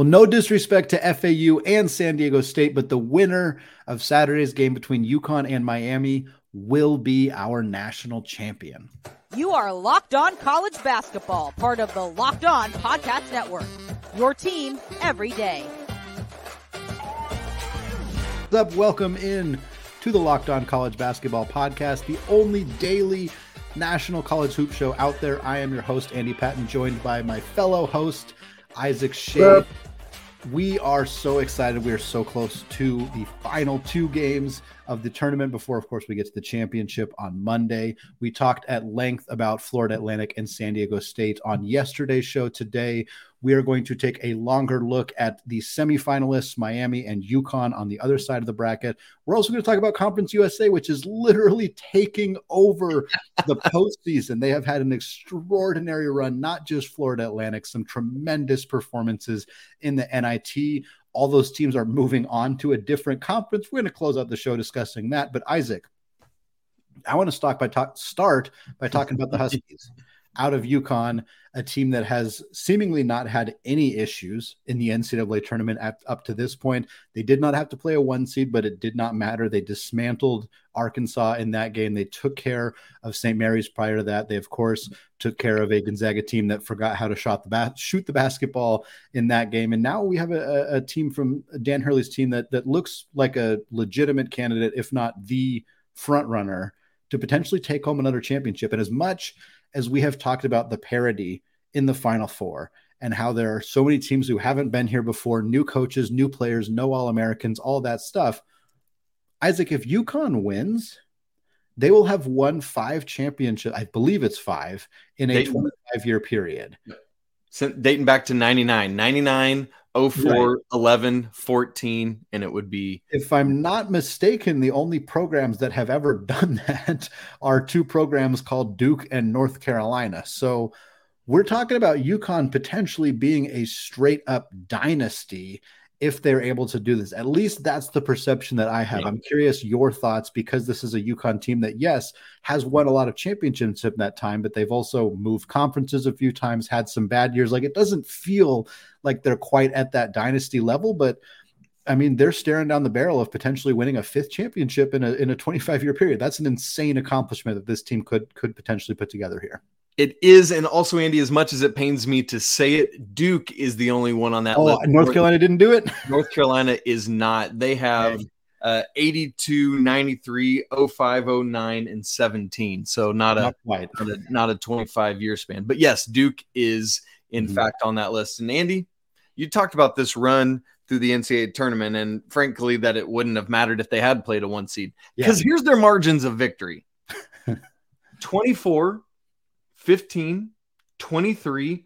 Well, no disrespect to FAU and San Diego State, but the winner of Saturday's game between UConn and Miami will be our national champion. You are Locked On College Basketball, part of the Locked On Podcast Network. Your team every day. What's up? Welcome in to the Locked On College Basketball Podcast, the only daily national college hoop show out there. I am your host, Andy Patton, joined by my fellow host, Isaac Shea we are so excited. We are so close to the final two games of the tournament before, of course, we get to the championship on Monday. We talked at length about Florida Atlantic and San Diego State on yesterday's show. Today, we are going to take a longer look at the semifinalists, Miami and UConn on the other side of the bracket. We're also going to talk about Conference USA, which is literally taking over the postseason. They have had an extraordinary run, not just Florida Atlantic, some tremendous performances in the NIT. All those teams are moving on to a different conference. We're going to close out the show discussing that. But Isaac, I want to start by talk, start by talking about the Huskies out of UConn, a team that has seemingly not had any issues in the NCAA tournament at, up to this point. They did not have to play a one seed, but it did not matter. They dismantled Arkansas in that game. They took care of St. Mary's prior to that. They, of course, took care of a Gonzaga team that forgot how to shot the bat, shoot the basketball in that game. And now we have a, a team from Dan Hurley's team that that looks like a legitimate candidate, if not the front runner, to potentially take home another championship. And as much as we have talked about the parity in the Final Four and how there are so many teams who haven't been here before, new coaches, new players, no All Americans, all that stuff. Isaac, if UConn wins, they will have won five championships. I believe it's five in a 25 year period. dating back to 99, 99, 04, right. 11, 14, and it would be. If I'm not mistaken, the only programs that have ever done that are two programs called Duke and North Carolina. So we're talking about UConn potentially being a straight up dynasty if they're able to do this. At least that's the perception that I have. Yeah. I'm curious your thoughts because this is a UConn team that, yes, has won a lot of championships in that time, but they've also moved conferences a few times, had some bad years. Like it doesn't feel like they're quite at that dynasty level, but I mean, they're staring down the barrel of potentially winning a fifth championship in a in a 25 year period. That's an insane accomplishment that this team could could potentially put together here. It is, and also Andy. As much as it pains me to say it, Duke is the only one on that oh, list. North Carolina didn't do it. North Carolina is not. They have uh, 82, 93, 05, 09, and 17. So not a, not, not a, not a 25 year span. But yes, Duke is in mm-hmm. fact on that list. And Andy, you talked about this run through the NCAA tournament, and frankly, that it wouldn't have mattered if they had played a one seed. Because yeah. here's their margins of victory 24, 15, 23,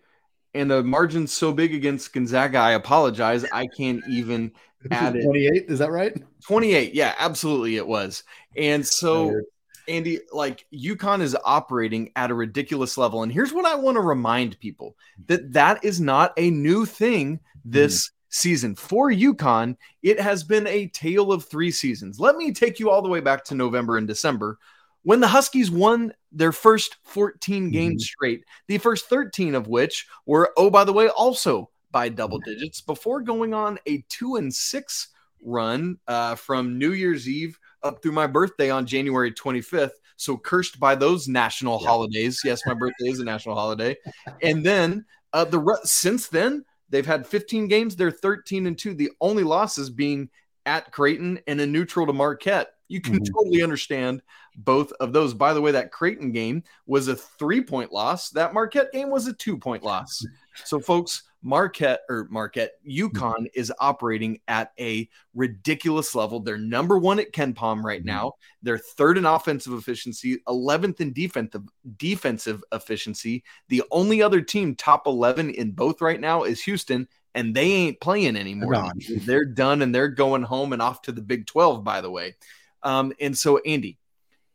and the margin's so big against Gonzaga. I apologize. I can't even add it. 28, is that right? 28. Yeah, absolutely it was. And so Andy, like UConn is operating at a ridiculous level. And here's what I want to remind people that that is not a new thing this mm. Season. For UConn, it has been a tale of three seasons. Let me take you all the way back to November and December when the Huskies won their first 14 games mm-hmm. straight, the first 13 of which were, oh, by the way, also by double digits before going on a two and six run uh, from New Year's Eve up through my birthday on January 25th. So cursed by those national yeah. holidays. Yes, my birthday is a national holiday. And then uh, the since then they've had 15 games. They're 13 and two. The only losses being at Creighton and a neutral to Marquette. You can mm-hmm. totally understand both of those. By the way, that Creighton game was a three point loss. That Marquette game was a two point loss. So, folks, Marquette or Marquette, UConn is operating at a ridiculous level. They're number one at KenPom right mm-hmm. now. They're third in offensive efficiency, 11th in defensive defensive efficiency. The only other team top 11 in both right now is Houston, and they ain't playing anymore. They're done and they're going home and off to the Big 12, by the way. Um, and so, Andy,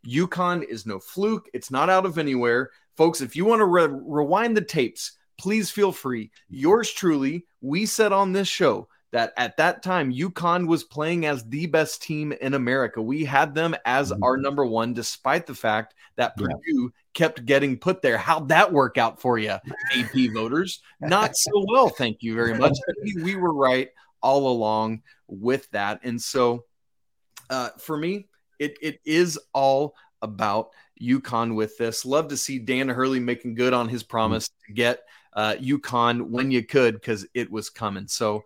UConn is no fluke. It's not out of anywhere. Folks, if you want to re- rewind the tapes, please feel free. Yours truly, we said on this show that at that time UConn was playing as the best team in America. We had them as mm-hmm. our number one, despite the fact that yeah. Purdue kept getting put there. How'd that work out for you, AP voters? Not so well, thank you very much. we were right all along with that. And so uh, for me, it, it is all about UConn with this. Love to see Dan Hurley making good on his promise mm-hmm. to get uh, UConn when you could because it was coming. So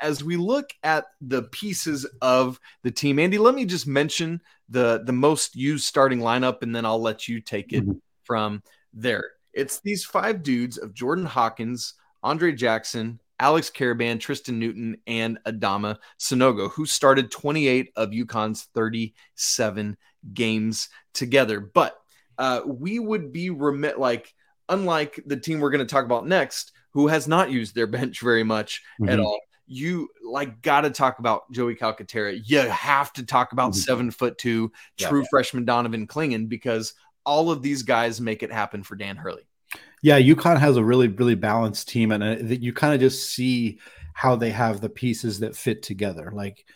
as we look at the pieces of the team, Andy, let me just mention the the most used starting lineup, and then I'll let you take it mm-hmm. from there. It's these five dudes of Jordan Hawkins, Andre Jackson, Alex Karaban, Tristan Newton, and Adama Sanogo, who started 28 of UConn's 37 games together. But uh, we would be remit like unlike the team we're going to talk about next, who has not used their bench very much mm-hmm. at all. You like got to talk about Joey Calcaterra. You have to talk about mm-hmm. seven foot two true yeah. freshman Donovan Clingan because all of these guys make it happen for Dan Hurley. Yeah, UConn has a really, really balanced team, and uh, you kind of just see how they have the pieces that fit together. Like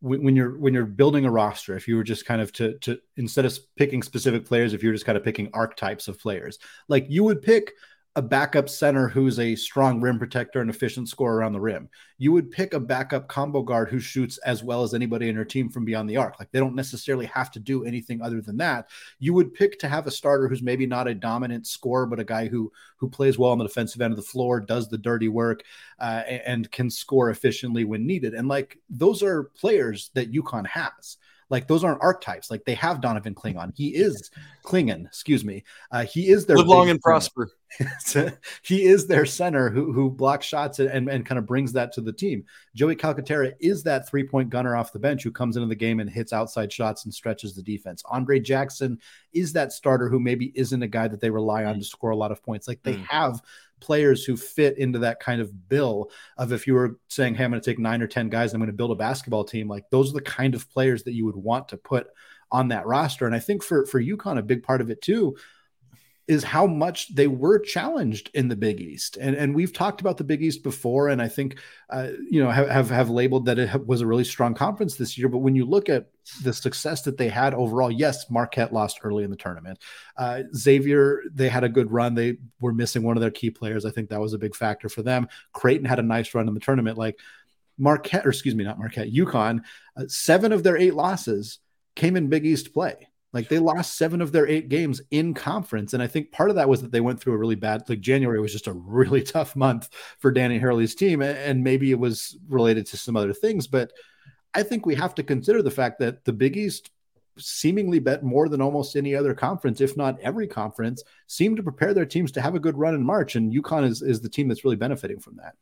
when you're when you're building a roster, if you were just kind of to to instead of picking specific players, if you're just kind of picking archetypes of players, like you would pick a backup center who's a strong rim protector and efficient scorer around the rim. You would pick a backup combo guard who shoots as well as anybody in your team from beyond the arc. Like they don't necessarily have to do anything other than that. You would pick to have a starter who's maybe not a dominant scorer, but a guy who who plays well on the defensive end of the floor, does the dirty work, uh, and can score efficiently when needed. And like those are players that UConn has. Like those aren't archetypes. Like they have Donovan Clingan. He is Clingan, excuse me. Uh, he is their live long and prosper. he is their center who who blocks shots and, and kind of brings that to the team. Joey Calcaterra is that three point gunner off the bench who comes into the game and hits outside shots and stretches the defense. Andre Jackson is that starter who maybe isn't a guy that they rely on to score a lot of points. Like they mm. have players who fit into that kind of bill of if you were saying, Hey, I'm going to take nine or 10 guys, I'm going to build a basketball team. Like those are the kind of players that you would want to put on that roster. And I think for, for UConn, a big part of it too is how much they were challenged in the Big East. And, and we've talked about the Big East before, and I think, uh, you know, have, have, have labeled that it was a really strong conference this year. But when you look at the success that they had overall, yes, Marquette lost early in the tournament. Uh, Xavier, they had a good run. They were missing one of their key players. I think that was a big factor for them. Creighton had a nice run in the tournament. Like Marquette, or excuse me, not Marquette, UConn, uh, seven of their eight losses came in Big East play. Like they lost seven of their eight games in conference. And I think part of that was that they went through a really bad, like January was just a really tough month for Danny Hurley's team. And maybe it was related to some other things. But I think we have to consider the fact that the Big East seemingly bet more than almost any other conference, if not every conference, seem to prepare their teams to have a good run in March. And UConn is, is the team that's really benefiting from that.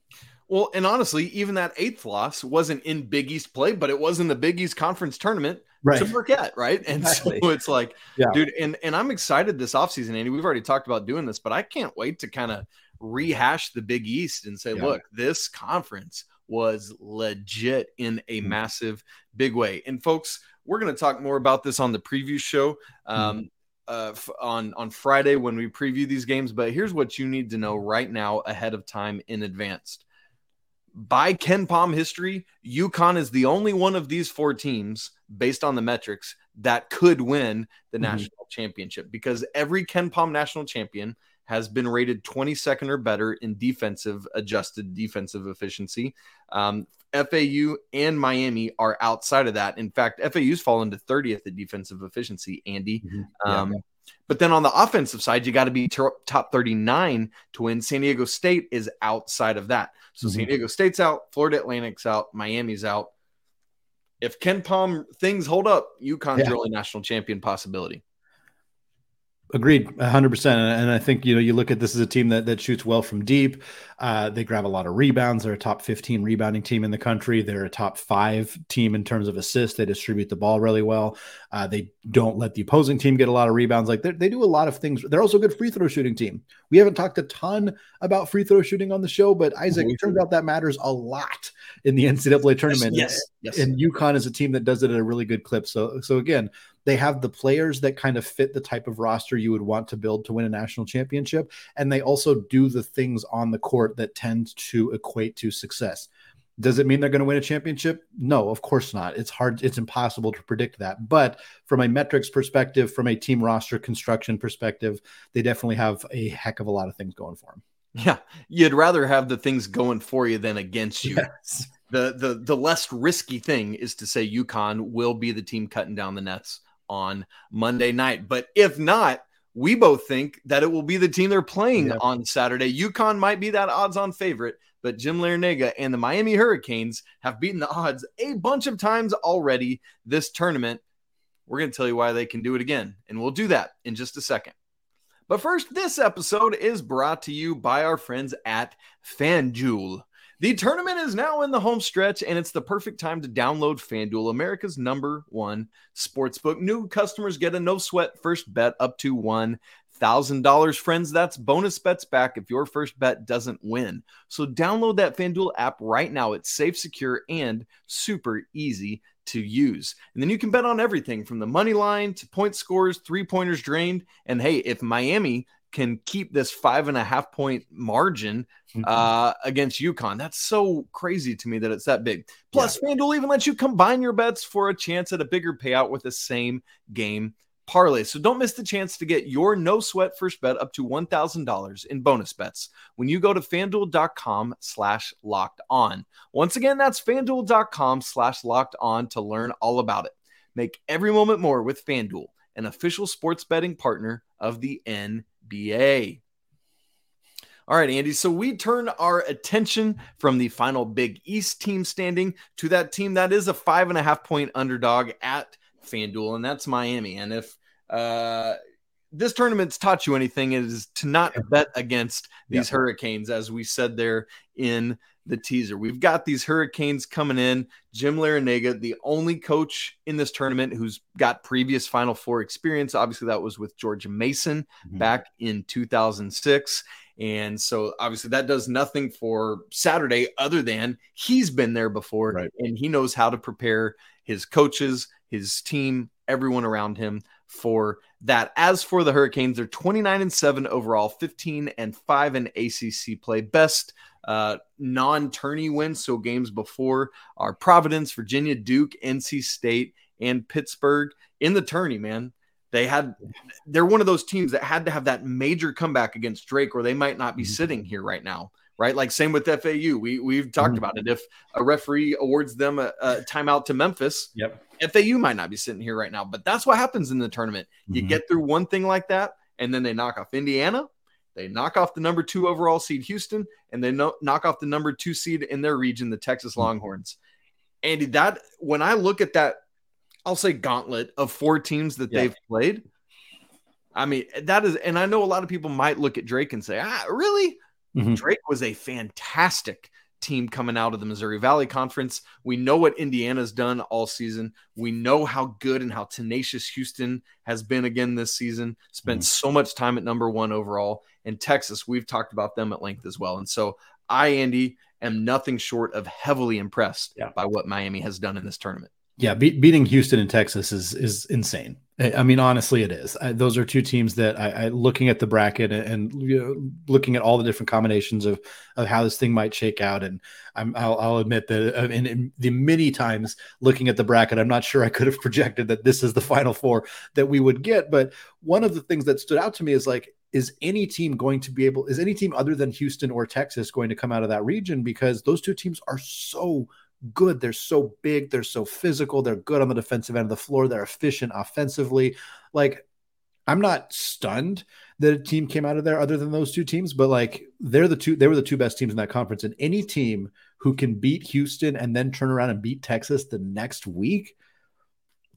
Well, and honestly, even that eighth loss wasn't in Big East play, but it was in the Big East conference tournament right. to forget, right? And exactly. so it's like, yeah. dude, and and I'm excited this offseason, Andy. We've already talked about doing this, but I can't wait to kind of rehash the Big East and say, yeah. look, this conference was legit in a mm-hmm. massive big way. And folks, we're going to talk more about this on the preview show. Um, mm-hmm. Uh, f- on on Friday when we preview these games. But here's what you need to know right now ahead of time in advance by KenPom history, UConn is the only one of these four teams, based on the metrics, that could win the mm-hmm. national championship because every KenPom national champion has been rated 22nd or better in defensive adjusted defensive efficiency. Um, FAU and Miami are outside of that. In fact, FAU's fallen to 30th at defensive efficiency, Andy. Mm-hmm. Yeah, um, but then on the offensive side, you got to be top 39 to win. San Diego State is outside of that. So mm-hmm. San Diego State's out, Florida Atlantic's out, Miami's out. If KenPom things hold up, UConn's yeah. really national champion possibility. Agreed, 100%. And I think, you know, you look at this as a team that, that shoots well from deep. Uh, they grab a lot of rebounds. They're a top 15 rebounding team in the country. They're a top five team in terms of assists. They distribute the ball really well. Uh, they don't let the opposing team get a lot of rebounds. Like they do a lot of things. They're also a good free throw shooting team. We haven't talked a ton about free throw shooting on the show, but Isaac, mm-hmm. it turns out that matters a lot in the NCAA tournament. Yes, yes. And UConn is a team that does it at a really good clip. So, so again, they have the players that kind of fit the type of roster you would want to build to win a national championship. And they also do the things on the court that tend to equate to success. Does it mean they're going to win a championship? No, of course not. It's hard, it's impossible to predict that. But from a metrics perspective, from a team roster construction perspective, they definitely have a heck of a lot of things going for them. Yeah, you'd rather have the things going for you than against you. Yes. The the the less risky thing is to say UConn will be the team cutting down the nets on Monday night. But if not, we both think that it will be the team they're playing on Saturday. UConn might be that odds-on favorite, but Jim Larrañaga and the Miami Hurricanes have beaten the odds a bunch of times already this tournament. We're going to tell you why they can do it again, and we'll do that in just a second. But first, this episode is brought to you by our friends at FanDuel. The tournament is now in the home stretch, and it's the perfect time to download FanDuel, America's number one sportsbook. New customers get a no sweat first bet up to $1,000. Friends, that's bonus bets back if your first bet doesn't win. So download that FanDuel app right now. It's safe, secure, and super easy to use. And then you can bet on everything from the money line to point scores, three pointers drained. And hey, if Miami can keep this five and a half point margin mm-hmm. uh, against UConn. That's so crazy to me that it's that big. Plus, yeah. FanDuel even lets you combine your bets for a chance at a bigger payout with the same game parlay. So don't miss the chance to get your no sweat first bet up to $1,000 in bonus bets when you go to fanduel.com slash locked on. Once again, that's fanduel.com slash locked on to learn all about it. Make every moment more with FanDuel, an official sports betting partner of the N. All right, Andy. So we turn our attention from the final Big East team standing to that team that is a five and a half point underdog at FanDuel, and that's Miami. And if uh, this tournament's taught you anything, it is to not bet against these yeah. Hurricanes, as we said there in the teaser. We've got these Hurricanes coming in. Jim Larrañaga, the only coach in this tournament who's got previous Final Four experience. Obviously, that was with George Mason mm-hmm. back in 2006. And so, obviously, that does nothing for Saturday other than he's been there before right. and he knows how to prepare his coaches, his team, everyone around him for that. As for the Hurricanes, they're 29 and 7 overall, 15 and 5 in ACC play. Best uh, non tourney wins, so games before are Providence, Virginia, Duke, NC State, and Pittsburgh in the tourney, man. They had they're one of those teams that had to have that major comeback against Drake, or they might not be mm-hmm. sitting here right now. Right, like same with FAU. We we've talked mm-hmm. about it. If a referee awards them a, a timeout to Memphis, yep. FAU might not be sitting here right now. But that's what happens in the tournament. You mm-hmm. get through one thing like that, and then they knock off Indiana, they knock off the number two overall seed Houston, and they no- knock off the number two seed in their region, the Texas hmm. Longhorns. Andy, that when I look at that, I'll say gauntlet of four teams that yeah. they've played. I mean, that is, and I know a lot of people might look at Drake and say, ah, really? Mm-hmm. Drake was a fantastic team coming out of the Missouri Valley Conference. We know what Indiana's done all season. We know how good and how tenacious Houston has been again this season. Spent mm-hmm. so much time at number one overall. And Texas, we've talked about them at length as well. And so I, Andy, am nothing short of heavily impressed yeah. by what Miami has done in this tournament. Yeah, be- beating Houston and Texas is is insane. I mean, honestly, it is. I, those are two teams that I, I looking at the bracket and, and you know, looking at all the different combinations of of how this thing might shake out. And I'm, I'll, I'll admit that uh, in, in, the many times looking at the bracket, I'm not sure I could have projected that this is the final four that we would get. But one of the things that stood out to me is like, is any team going to be able? Is any team other than Houston or Texas going to come out of that region? Because those two teams are so good. They're so big. They're so physical. They're good on the defensive end of the floor. They're efficient offensively. Like, I'm not stunned that a team came out of there other than those two teams, but like they're the two, they were the two best teams in that conference. And any team who can beat Houston and then turn around and beat Texas the next week,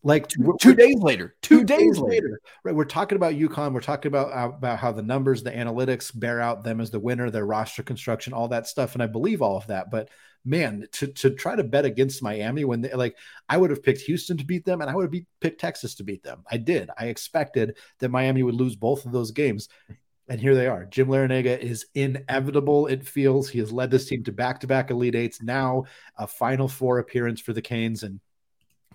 like two, two days later, two, two days, days later. later, right? We're talking about UConn. We're talking about uh, about how the numbers, the analytics bear out them as the winner, their roster construction, all that stuff, and I believe all of that. But man, to to try to bet against Miami when they like I would have picked Houston to beat them and I would have beat, picked Texas to beat them. I did. I expected that Miami would lose both of those games. And here they are. Jim Larrañaga is inevitable. It feels he has led this team to back-to-back Elite Eights, now a Final Four appearance for the Canes, and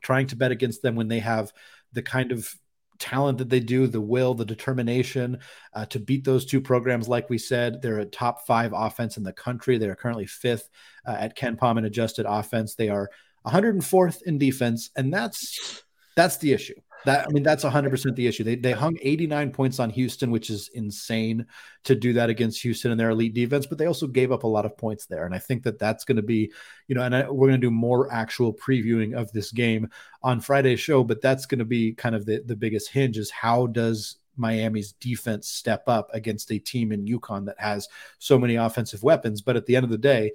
trying to bet against them when they have the kind of talent that they do, the will, the determination uh, to beat those two programs. Like we said, they're a top five offense in the country. They are currently fifth uh, at KenPom in adjusted offense. They are 104th in defense, and that's that's the issue. That I mean, that's 100% the issue. They they hung 89 points on Houston, which is insane to do that against Houston and their elite defense. But they also gave up a lot of points there, and I think that that's going to be, you know, and I, we're going to do more actual previewing of this game on Friday's show. But that's going to be kind of the the biggest hinge is how does Miami's defense step up against a team in UConn that has so many offensive weapons. But at the end of the day,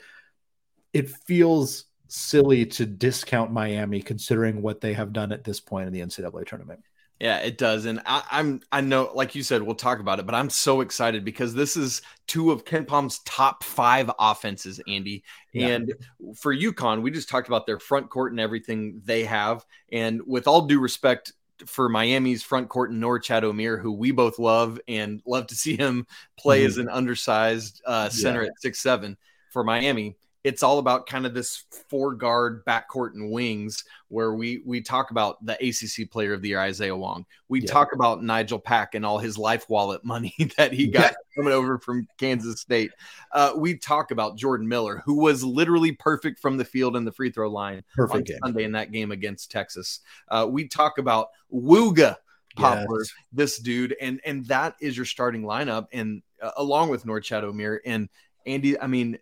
it feels silly to discount Miami considering what they have done at this point in the NCAA tournament. Yeah, it does, and I, am I know, like you said, we'll talk about it, but I'm so excited because this is two of KenPom's top five offenses, Andy. Yeah. And for UConn, we just talked about their front court and everything they have, and with all due respect for Miami's front court and Norchad Omier, who we both love and love to see him play mm-hmm. as an undersized uh, center yeah. at six seven for Miami it's all about kind of this four guard backcourt and wings where we we talk about the ACC player of the year Isaiah Wong. We yeah. talk about Nigel Pack and all his LifeWallet money that he got yeah. coming over from Kansas State. Uh, we talk about Jordan Miller, who was literally perfect from the field and the free throw line perfect on. Sunday in that game against Texas. Uh, we talk about Wooga Poplar, yes. this dude, and and that is your starting lineup, and uh, along with Norchad Omier and Andy. I mean,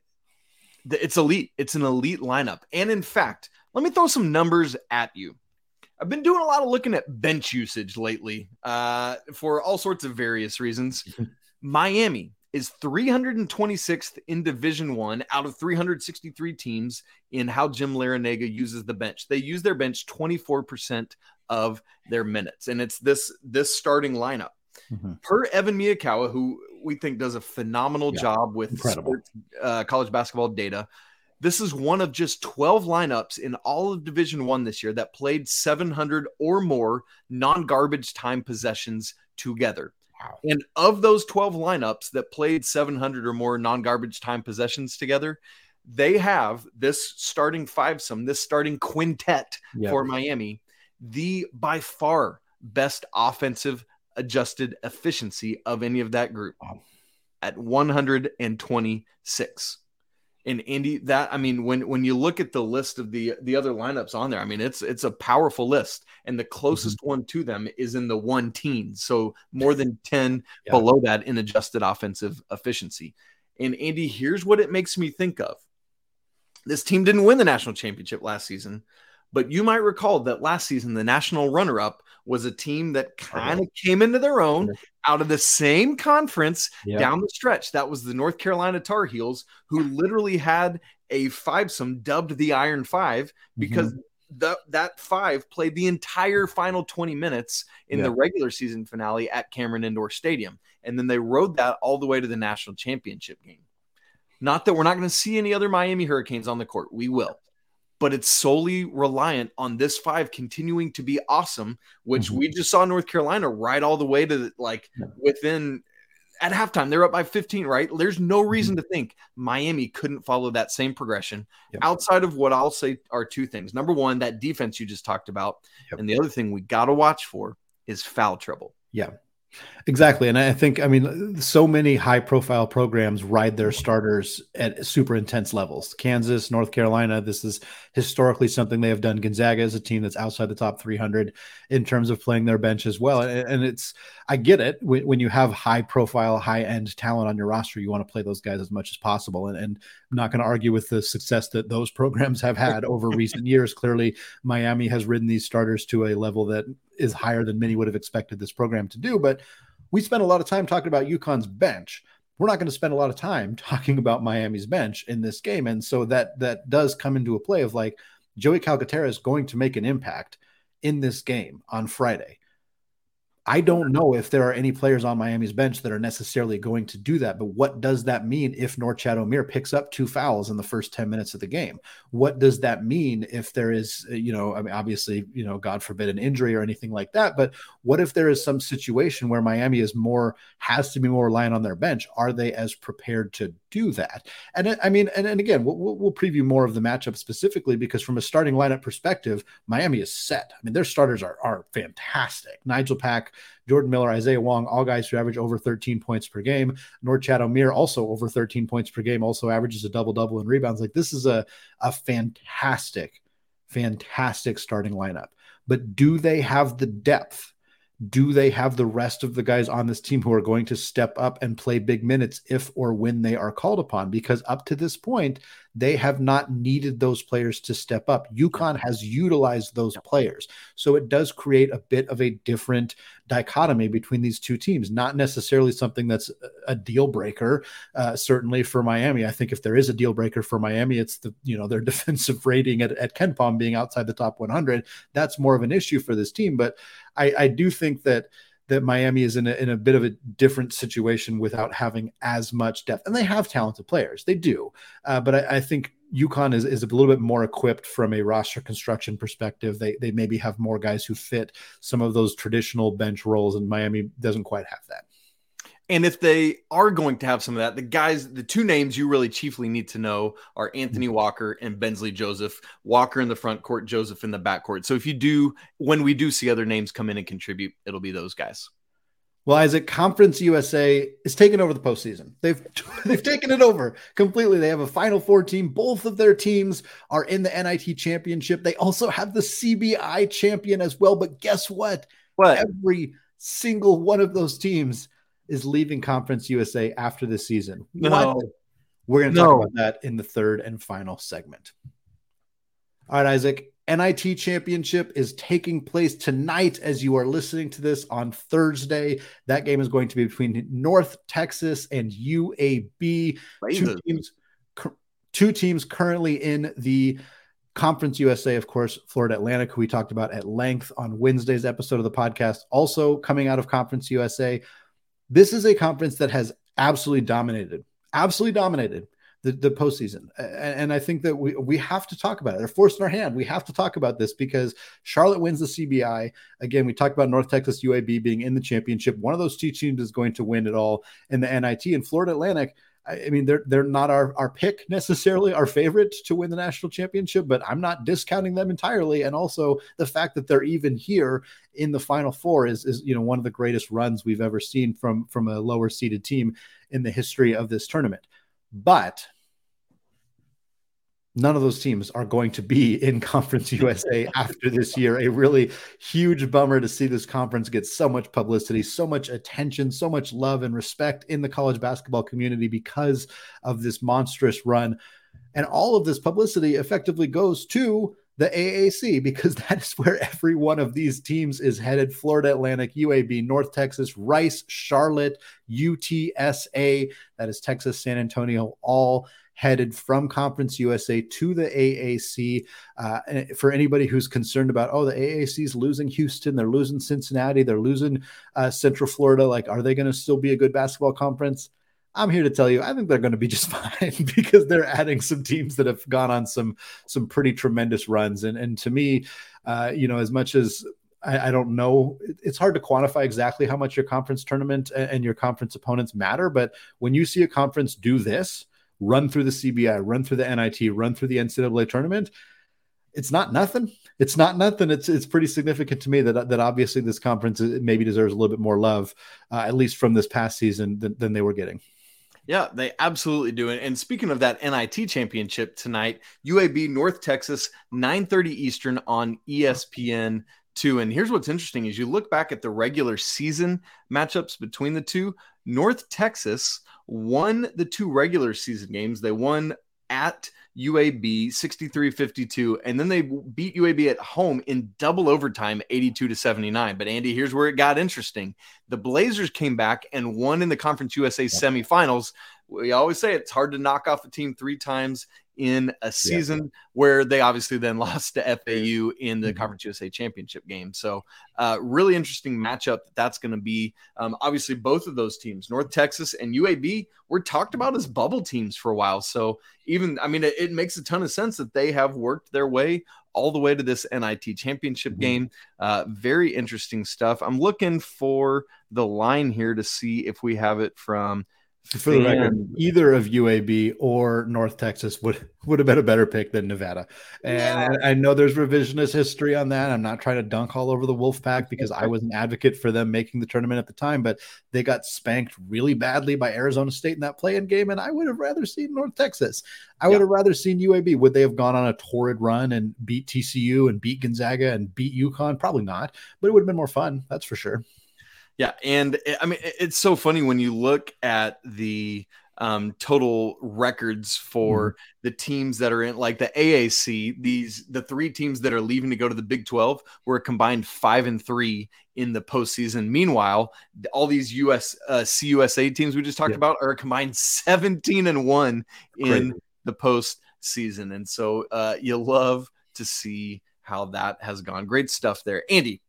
it's elite. It's an elite lineup. And in fact, let me throw some numbers at you. I've been doing a lot of looking at bench usage lately uh, for all sorts of various reasons. Miami is 326th in Division One out of 363 teams in how Jim Larrañaga uses the bench. They use their bench 24% of their minutes, and it's this this starting lineup. Mm-hmm. Per Evan Miyakawa, who we think does a phenomenal yeah, job with sports, uh, college basketball data. This is one of just 12 lineups in all of Division One this year that played 700 or more non-garbage time possessions together. Wow. And of those 12 lineups that played 700 or more non-garbage time possessions together, they have this starting fivesome, this starting quintet yep. for Miami, the by far best offensive adjusted efficiency of any of that group at 126. And Andy, that I mean, when when you look at the list of the the other lineups on there, I mean, it's it's a powerful list, and the closest mm-hmm. one to them is in the one teens, so more than ten yeah. below that in adjusted offensive efficiency. And Andy, here's what it makes me think of: this team didn't win the national championship last season, but you might recall that last season the national runner-up was a team that kind of came into their own out of the same conference yep. down the stretch. That was the North Carolina Tar Heels, who literally had a fivesome dubbed the Iron Five because mm-hmm. the, that five played the entire final 20 minutes in the regular season finale at Cameron Indoor Stadium. And then they rode that all the way to the national championship game. Not that we're not going to see any other Miami Hurricanes on the court. We will but it's solely reliant on this five continuing to be awesome, which mm-hmm. we just saw North Carolina right all the way to like yeah. within at halftime. They're up by 15, right? There's no mm-hmm. reason to think Miami couldn't follow that same progression yep. outside of what I'll say are two things. Number one, that defense you just talked about. Yep. And the other thing we got to watch for is foul trouble. Yeah. Exactly. And I think, I mean, so many high profile programs ride their starters at super intense levels. Kansas, North Carolina, this is historically something they have done. Gonzaga is a team that's outside the top 300 in terms of playing their bench as well. And it's, I get it. When, you have high profile, high end talent on your roster, you want to play those guys as much as possible. And, and I'm not going to argue with the success that those programs have had over recent years. Clearly, Miami has ridden these starters to a level that is higher than many would have expected this program to do. But we spent a lot of time talking about UConn's bench. We're not going to spend a lot of time talking about Miami's bench in this game, and so that that does come into a play of like Joey Calcaterra is going to make an impact in this game on Friday. I don't know if there are any players on Miami's bench that are necessarily going to do that. But what does that mean if Norchad Omier picks up two fouls in the first 10 minutes of the game? What does that mean if there is, uh, you know, I mean, obviously, you know, God forbid an injury or anything like that. But what if there is some situation where Miami is more, has to be more reliant on their bench? Are they as prepared to do that. And I mean, and, and again, we'll, we'll preview more of the matchup specifically because from a starting lineup perspective, Miami is set. I mean, their starters are are fantastic. Nigel Pack, Jordan Miller, Isaiah Wong, all guys who average over 13 points per game. Norchad Omier also over 13 points per game, also averages a double double in rebounds. Like this is a a fantastic, fantastic starting lineup. But do they have the depth? Do they have the rest of the guys on this team who are going to step up and play big minutes if or when they are called upon? Because up to this point, they have not needed those players to step up. UConn has utilized those players. So it does create a bit of a different dichotomy between these two teams, not necessarily something that's a deal breaker, uh, certainly for Miami. I think if there is a deal breaker for Miami, it's the, you know, their defensive rating at, at KenPom being outside the top 100. That's more of an issue for this team. But I, I do think that that Miami is in a, in a bit of a different situation without having as much depth. And they have talented players, they do. Uh, but I, I, think UConn is, is a little bit more equipped from a roster construction perspective. They, they maybe have more guys who fit some of those traditional bench roles, and Miami doesn't quite have that. And if they are going to have some of that, the guys, the two names you really chiefly need to know are Anthony mm-hmm. Walker and Bensley Joseph. Walker in the front court, Joseph in the back court. So if you do, when we do see other names come in and contribute, it'll be those guys. Well, Isaac, Conference USA is taking over the postseason. They've they've taken it over completely. They have a Final Four team. Both of their teams are in the NIT championship. They also have the CBI champion as well. But guess what? What? Every single one of those teams is leaving Conference USA after the season. No. What? We're going to no. talk about that in the third and final segment. All right, Isaac. NIT championship is taking place tonight as you are listening to this on Thursday. That game is going to be between North Texas and UAB. Two teams, two teams currently in the Conference USA, of course, Florida Atlantic, who we talked about at length on Wednesday's episode of the podcast, also coming out of Conference USA. This is a conference that has absolutely dominated, absolutely dominated the, the postseason. And, and I think that we, we have to talk about it. They're forcing our hand. We have to talk about this because Charlotte wins the CBI. Again, we talked about North Texas UAB being in the championship. One of those two teams is going to win it all in the NIT. And Florida Atlantic, I mean, they're they're not our, our pick necessarily, our favorite to win the national championship, but I'm not discounting them entirely. And also the fact that they're even here in the final four is, is you know one of the greatest runs we've ever seen from from a lower seeded team in the history of this tournament. But none of those teams are going to be in Conference USA after this year. A really huge bummer to see this conference get so much publicity, so much attention, so much love and respect in the college basketball community because of this monstrous run. And all of this publicity effectively goes to the AAC because that is where every one of these teams is headed Florida Atlantic, UAB, North Texas, Rice, Charlotte, UTSA, that is Texas, San Antonio, all headed from Conference USA to the AAC. Uh, for anybody who's concerned about, oh, the AAC is losing Houston, they're losing Cincinnati, they're losing uh, Central Florida, like, are they going to still be a good basketball conference? I'm here to tell you, I think they're going to be just fine because they're adding some teams that have gone on some some pretty tremendous runs. And and to me, uh, you know, as much as I, I, don't know, it's hard to quantify exactly how much your conference tournament and your conference opponents matter. But when you see a conference do this, run through the CBI, run through the NIT, run through the NCAA tournament, it's not nothing. It's not nothing. It's it's pretty significant to me that that obviously this conference maybe deserves a little bit more love, uh, at least from this past season than, than they were getting. Yeah, they absolutely do. And speaking of that NIT championship tonight, UAB North Texas, 9:30 Eastern on ESPN two. And here's what's interesting: is you look back at the regular season matchups between the two. North Texas won the two regular season games. They won at UAB 63 52, and then they beat UAB at home in double overtime 82 to 79. But Andy, here's where it got interesting. The Blazers came back and won in the Conference USA semifinals. We always say it's hard to knock off a team three times in a season yeah. where they obviously then lost to FAU in the mm-hmm. Conference USA championship game. So, uh, really interesting matchup that that's going to be. Um, obviously, both of those teams, North Texas and UAB, were talked about as bubble teams for a while. So, even, I mean, it, it makes a ton of sense that they have worked their way all the way to this NIT championship mm-hmm. game. Uh, very interesting stuff. I'm looking for the line here to see if we have it from For the record, either of UAB or North Texas would would have been a better pick than Nevada. And yeah. I know there's revisionist history on that. I'm not trying to dunk all over the Wolfpack because I was an advocate for them making the tournament at the time, but they got spanked really badly by Arizona State in that play-in game, and I would have rather seen North Texas. I yeah. would have rather seen UAB. Would they have gone on a torrid run and beat TCU and beat Gonzaga and beat UConn? Probably not, but it would have been more fun. That's for sure. Yeah, and eh, I mean it's so funny when you look at the um, total records for mm. the teams that are in like the AAC. These the three teams that are leaving to go to the Big Twelve were a combined five and three in the postseason. Meanwhile, all these US uh, CUSA teams we just talked yeah. about are a combined seventeen and one in Crazy. the postseason, and so uh, you love to see how that has gone. Great stuff there, Andy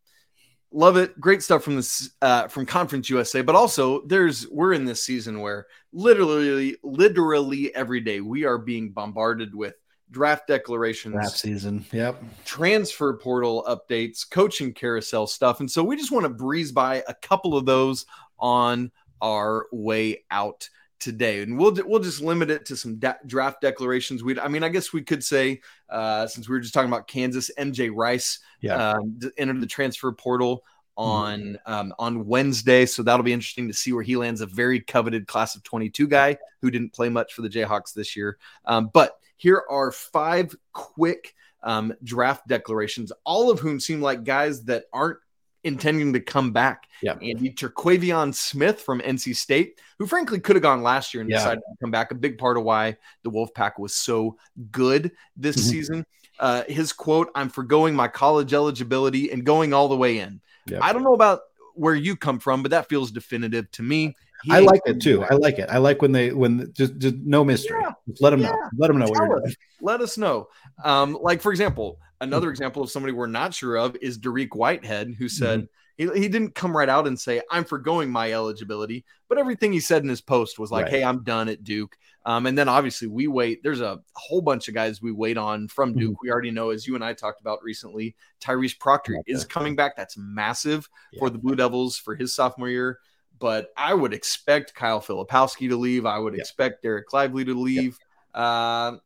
love it. Great stuff from this uh, from conference usa but also there's we're in this season where literally literally every day we are being bombarded with draft declarations draft season. Yep. transfer portal updates coaching carousel stuff. And so we just want to breeze by a couple of those on our way out today, and we'll we'll just limit it to some da- draft declarations. We, I mean, I guess we could say uh, since we were just talking about Kansas, MJ Rice yeah. um, entered the transfer portal on mm-hmm. um, on Wednesday, so that'll be interesting to see where he lands. A very coveted class of 22 guy who didn't play much for the Jayhawks this year, um, but here are five quick um, draft declarations, all of whom seem like guys that aren't intending to come back. Yeah. Andy Terquavion Smith from NC State, who frankly could have gone last year and yeah. decided to come back. A big part of why the Wolfpack was so good this mm-hmm. season. Uh, his quote, I'm foregoing my college eligibility and going all the way in. Yeah. I don't know about where you come from, but that feels definitive to me. He I like it too. I like it. I like when they when just, just no mystery. Yeah. Just let them yeah. know. Let them know Tell what you're doing. Let us know. Um, like for example, another mm-hmm. example of somebody we're not sure of is Dariq Whitehead, who said mm-hmm. he, he didn't come right out and say I'm foregoing my eligibility, but everything he said in his post was like, right. "Hey, I'm done at Duke." Um, and then obviously we wait. There's a whole bunch of guys we wait on from Duke. Mm-hmm. We already know, as you and I talked about recently, Tyrese Proctor okay. is coming back. That's massive yeah. for the Blue Devils for his sophomore year but I would expect Kyle Filipowski to leave. I would expect Dereck Lively to leave. Uh,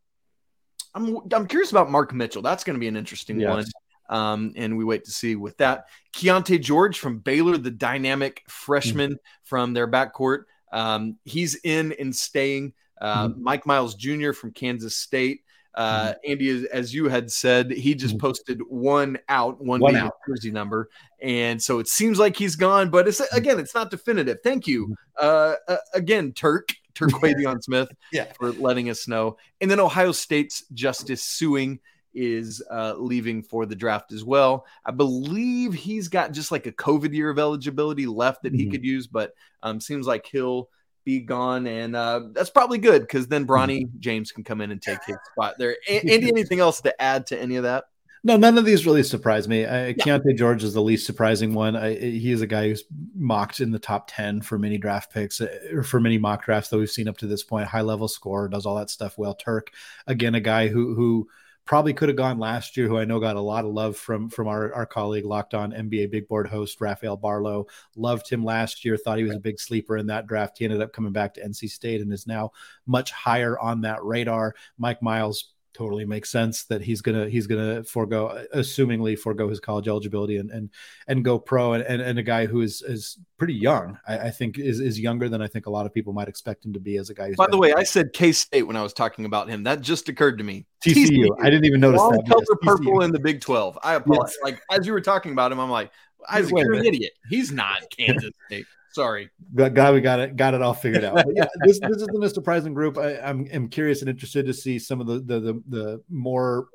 I'm I'm curious about Mark Mitchell. That's going to be an interesting yes. one. Um, and we wait to see with that. Keyonte George from Baylor, the dynamic freshman mm-hmm. from their backcourt. Um, he's in and staying. Uh, mm-hmm. Mike Miles Jr. from Kansas State. Uh, mm-hmm. Andy, as you had said, he just mm-hmm. posted one out, one, one out. jersey number, and so it seems like he's gone. But it's mm-hmm. again, it's not definitive. Thank you, uh, uh, again, Turk Terquavion Smith, yeah. for letting us know. And then Ohio State's Justice Sueing is uh, leaving for the draft as well. I believe he's got just like a COVID year of eligibility left that he mm-hmm. could use, but um, seems like he'll be gone, and uh, that's probably good because then Bronny mm-hmm. James can come in and take his spot there. Andy, anything else to add to any of that? No, none of these really surprise me. I, yeah. Keyonte George is the least surprising one. I, he is a guy who's mocked in the top 10 for many draft picks uh, or for many mock drafts that we've seen up to this point. High level score, does all that stuff well. Turk, again, a guy who, who, probably could have gone last year, who I know got a lot of love from from our, our colleague locked on NBA big board host Rafael Barlowe. Loved him last year, thought he was a big sleeper in that draft. He ended up coming back to NC State and is now much higher on that radar. Mike Miles totally makes sense that he's gonna he's gonna forego assumingly forego his college eligibility and and and go pro and and, and a guy who is is pretty young I, I, think is is younger than I think a lot of people might expect him to be as a guy. By the way, I said K State when I was talking about him. That just occurred to me. TCU. TCU. I didn't even notice Long that. Color yes, purple in the Big Twelve. I apologize. Yes. Like as you were talking about him, I'm like, Isaac, you're an idiot. He's not Kansas State. Sorry. God, we got it, got it all figured out. But yeah, this, this isn't a surprising group. I, am I'm, I'm curious and interested to see some of the, the the the more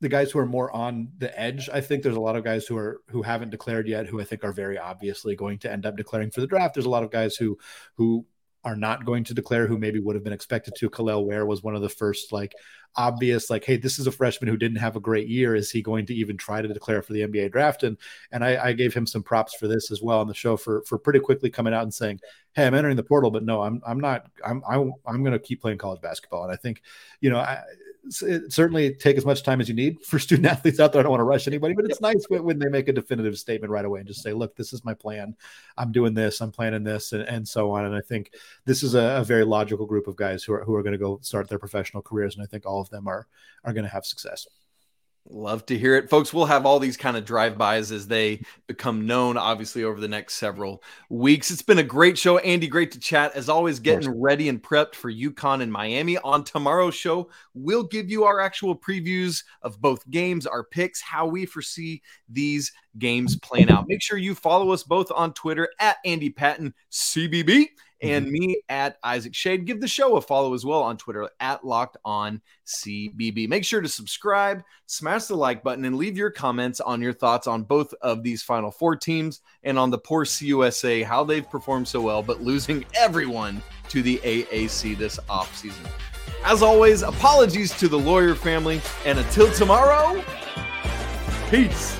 the guys who are more on the edge. I think there's a lot of guys who are who haven't declared yet, who I think are very obviously going to end up declaring for the draft. There's a lot of guys who who are not going to declare who maybe would have been expected to. Kel'el Ware was one of the first like obvious like, hey, this is a freshman who didn't have a great year. Is he going to even try to declare for the NBA draft? And and I, I gave him some props for this as well on the show for for pretty quickly coming out and saying, hey, I'm entering the portal, but no, I'm I'm not. I'm I'm, I'm going to keep playing college basketball. And I think, you know, I, certainly take as much time as you need for student athletes out there. I don't want to rush anybody, but it's nice when, when, they make a definitive statement right away and just say, look, this is my plan. I'm doing this, I'm planning this, and, and so on. And I think this is a, a very logical group of guys who are, who are going to go start their professional careers. And I think all of them are, are going to have success. Love to hear it. Folks, we'll have all these kind of drive-bys as they become known, obviously, over the next several weeks. It's been a great show. Andy, great to chat. As always, getting ready and prepped for UConn and Miami. On tomorrow's show, we'll give you our actual previews of both games, our picks, how we foresee these games playing out. Make sure you follow us both on Twitter at Andy Patton CBB and mm-hmm. me at Isaac Schade. Give the show a follow as well on Twitter at Locked On CBB. Make sure to subscribe, smash the like button, and leave your comments on your thoughts on both of these Final Four teams and on the poor CUSA, how they've performed so well, but losing everyone to the AAC this offseason. As always, apologies to the lawyer family, and until tomorrow, peace.